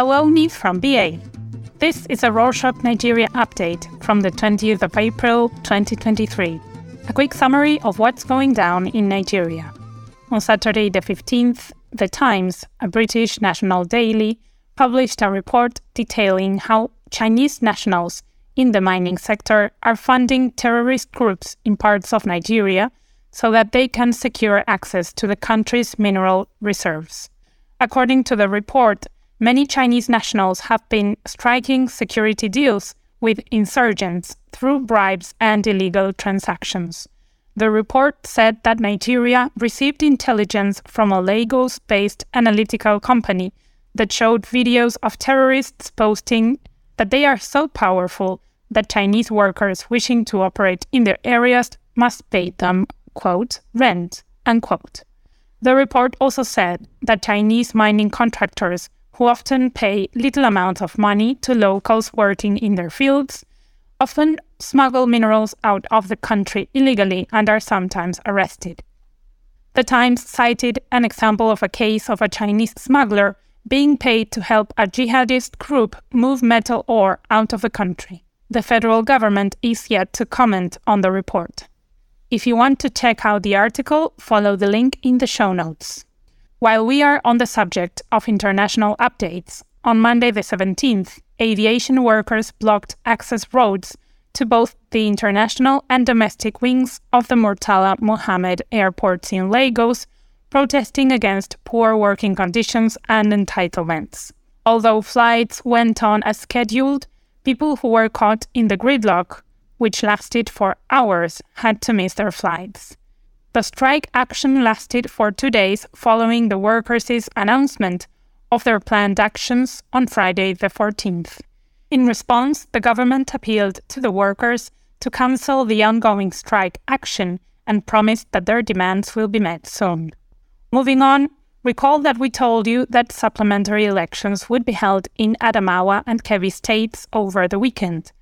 Saloni from BA. This is a Rorshok Nigeria update from the 20th of April 2023. A quick summary of what's going down in Nigeria. On Saturday, the 15th, The Times, a British national daily, published a report detailing how Chinese nationals in the mining sector are funding terrorist groups in parts of Nigeria so that they can secure access to the country's mineral reserves. According to the report, many Chinese nationals have been striking security deals with insurgents through bribes and illegal transactions. The report said that Nigeria received intelligence from a Lagos based analytical company that showed videos of terrorists posting that they are so powerful that Chinese workers wishing to operate in their areas must pay them, quote, rent, unquote. The report also said that Chinese mining contractors who often pay little amounts of money to locals working in their fields, often smuggle minerals out of the country illegally and are sometimes arrested. The Times cited an example of a case of a Chinese smuggler being paid to help a jihadist group move metal ore out of the country. The federal government is yet to comment on the report. If you want to check out the article, follow the link in the show notes. While we are on the subject of international updates, on Monday the 17th, aviation workers blocked access roads to both the international and domestic wings of the Murtala Muhammed airports in Lagos, protesting against poor working conditions and entitlements. Although flights went on as scheduled, people who were caught in the gridlock, which lasted for hours, had to miss their flights. The strike action lasted for two days following the workers' announcement of their planned actions on Friday, the 14th. In response, the government appealed to the workers to cancel the ongoing strike action and promised that their demands will be met soon. Moving on, recall that we told you that supplementary elections would be held in Adamawa and Kebbi states over the weekend.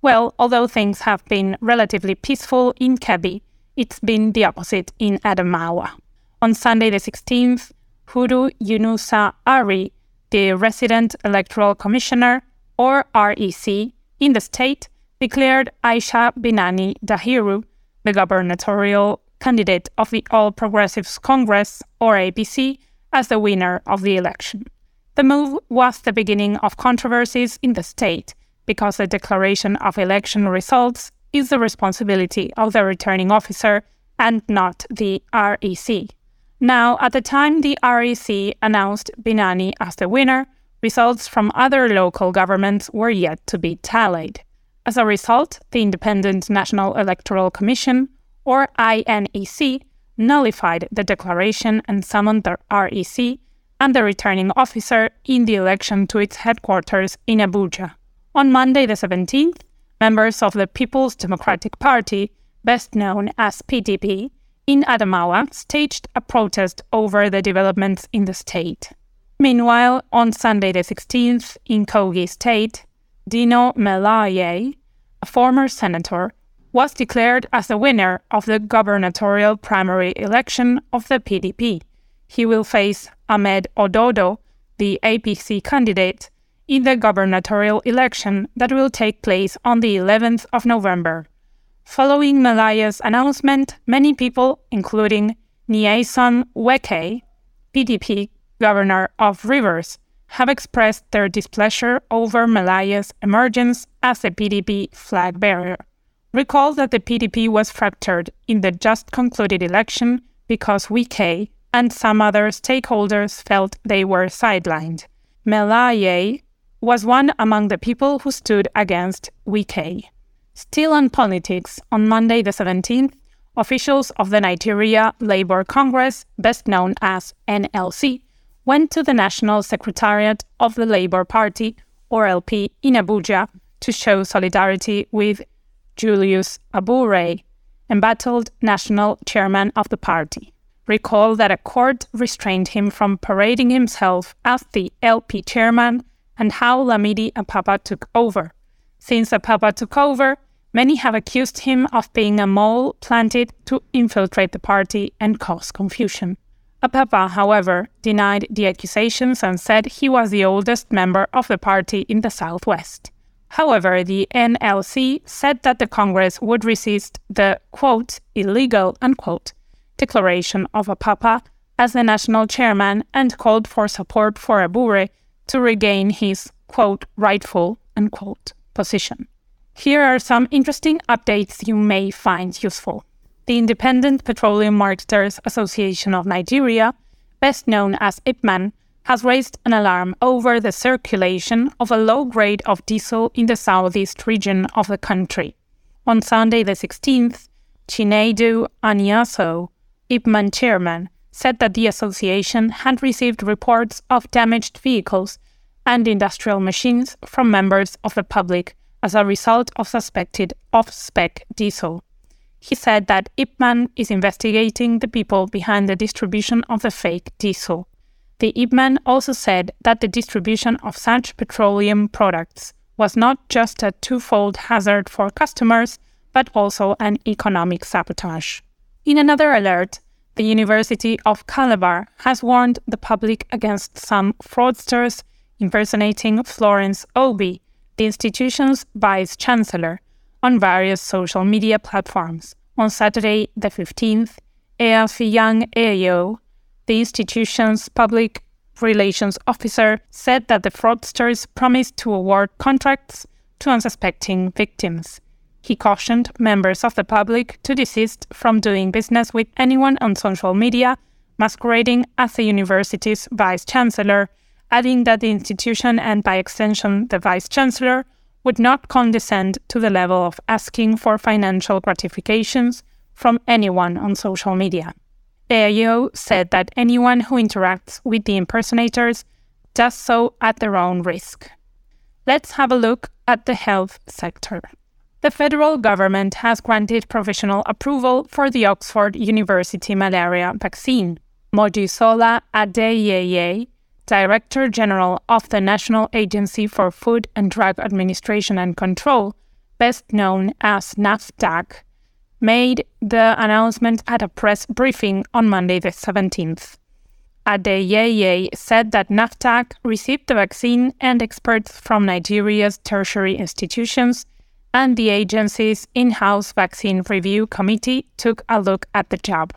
Well, although things have been relatively peaceful in Kebbi, it's been the opposite in Adamawa. On Sunday the 16th, Hudu Yunusa Ari, the resident electoral commissioner, or REC, in the state, declared Aisha Binani Dahiru, the gubernatorial candidate of the All Progressives Congress, or APC, as the winner of the election. The move was the beginning of controversies in the state because the declaration of election results is the responsibility of the returning officer and not the REC. Now, at the time the REC announced Binani as the winner, results from other local governments were yet to be tallied. As a result, the Independent National Electoral Commission, or INEC, nullified the declaration and summoned the REC and the returning officer in the election to its headquarters in Abuja. On Monday, the 17th, members of the People's Democratic Party, best known as PDP, in Adamawa staged a protest over the developments in the state. Meanwhile, on Sunday the 16th, in Kogi State, Dino Melaye, a former senator, was declared as the winner of the gubernatorial primary election of the PDP. He will face Ahmed Ododo, the APC candidate, in the gubernatorial election that will take place on the 11th of November. Following Melaye's announcement, many people, including Nyesom Wike, PDP governor of Rivers, have expressed their displeasure over Melaye's emergence as a PDP flag bearer. Recall that the PDP was fractured in the just concluded election because Wike and some other stakeholders felt they were sidelined. Melaye was one among the people who stood against Wike. Still on politics, on Monday the 17th, officials of the Nigeria Labour Congress, best known as NLC, went to the National Secretariat of the Labour Party, or LP, in Abuja to show solidarity with Julius Abure, embattled national chairman of the party. Recall that a court restrained him from parading himself as the LP chairman and how Lamidi Apapa took over. Since Apapa took over, many have accused him of being a mole planted to infiltrate the party and cause confusion. Apapa, however, denied the accusations and said he was the oldest member of the party in the Southwest. However, the NLC said that the Congress would resist the quote, illegal unquote, declaration of Apapa as the national chairman and called for support for Abure to regain his quote, rightful unquote position. Here are some interesting updates you may find useful. The Independent Petroleum Marketers Association of Nigeria, best known as IPMAN, has raised an alarm over the circulation of a low grade of diesel in the southeast region of the country. On Sunday, the 16th, Chinedu Anyaso, IPMAN chairman, said that the association had received reports of damaged vehicles and industrial machines from members of the public as a result of suspected off spec diesel. He said that IPMAN is investigating the people behind the distribution of the fake diesel. The IPMAN also said that the distribution of such petroleum products was not just a twofold hazard for customers, but also an economic sabotage. In another alert, the University of Calabar has warned the public against some fraudsters impersonating Florence Obi, the institution's vice chancellor, on various social media platforms. On Saturday, the 15th, Effiong Ayo, the institution's public relations officer, said that the fraudsters promised to award contracts to unsuspecting victims. He cautioned members of the public to desist from doing business with anyone on social media masquerading as the university's vice chancellor, adding that the institution and by extension the vice chancellor would not condescend to the level of asking for financial gratifications from anyone on social media. The AIO said that anyone who interacts with the impersonators does so at their own risk. Let's have a look at the health sector. The federal government has granted provisional approval for the Oxford University malaria vaccine. Mojisola Adeyeye, Director General of the National Agency for Food and Drug Administration and Control, best known as NAFDAC, made the announcement at a press briefing on Monday, the 17th. Adeyeye said that NAFDAC received the vaccine and experts from Nigeria's tertiary institutions and the agency's in house vaccine review committee took a look at the job.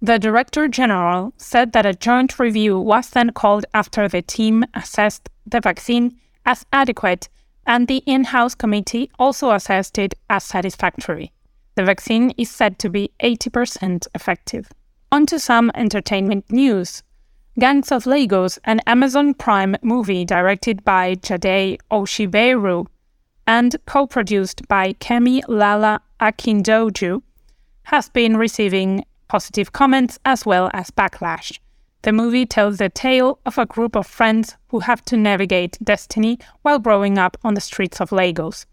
The Director General said that a joint review was then called after the team assessed the vaccine as adequate and the in house committee also assessed it as satisfactory. The vaccine is said to be 80% effective. On to some entertainment news. Gangs of Lagos, an Amazon Prime movie directed by Jide Osiberu and co produced by Kemi Lala Akindoju, has been receiving positive comments as well as backlash. The movie tells the tale of a group of friends who have to navigate destiny while growing up on the streets of Lagos.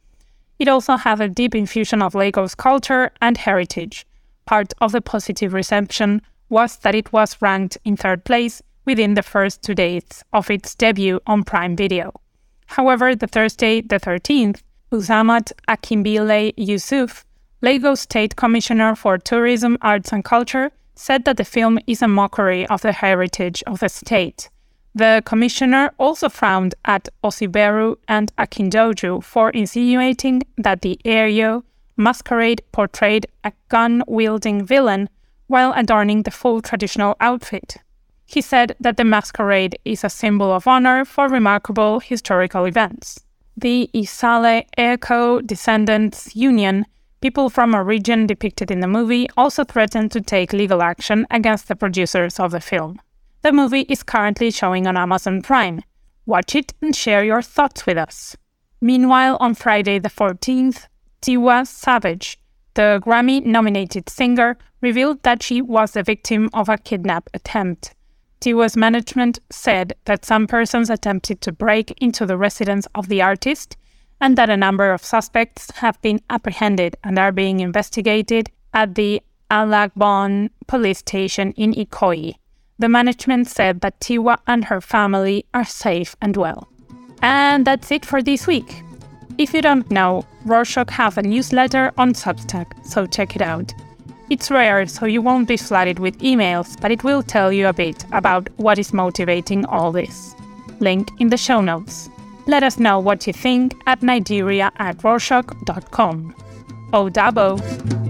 It also has a deep infusion of Lagos culture and heritage. Part of the positive reception was that it was ranked in third place within the first two days of its debut on Prime Video. However, the Thursday, the 13th, Uzamat Akinbile Yusuf Lagos State Commissioner for Tourism, Arts and Culture said that the film is a mockery of the heritage of the state. The commissioner also frowned at Osiberu and Akindoju for insinuating that the Eyo masquerade portrayed a gun wielding villain while adorning the full traditional outfit. He said that the masquerade is a symbol of honor for remarkable historical events. The Isale Eko Descendants Union People from a region depicted in the movie also threatened to take legal action against the producers of the film. The movie is currently showing on Amazon Prime. Watch it and share your thoughts with us. Meanwhile, on Friday the 14th, Tiwa Savage, the Grammy nominated singer, revealed that she was the victim of a kidnap attempt. Tiwa's management said that some persons attempted to break into the residence of the artist and that a number of suspects have been apprehended and are being investigated at the Alagbon police station in Ikoyi. The management said that Tiwa and her family are safe and well. And that's it for this week. If you don't know, Rorshok have a newsletter on Substack, so check it out. It's rare, so you won't be flooded with emails, but it will tell you a bit about what is motivating all this. Link in the show notes. Let us know what you think at nigeria at Dabo!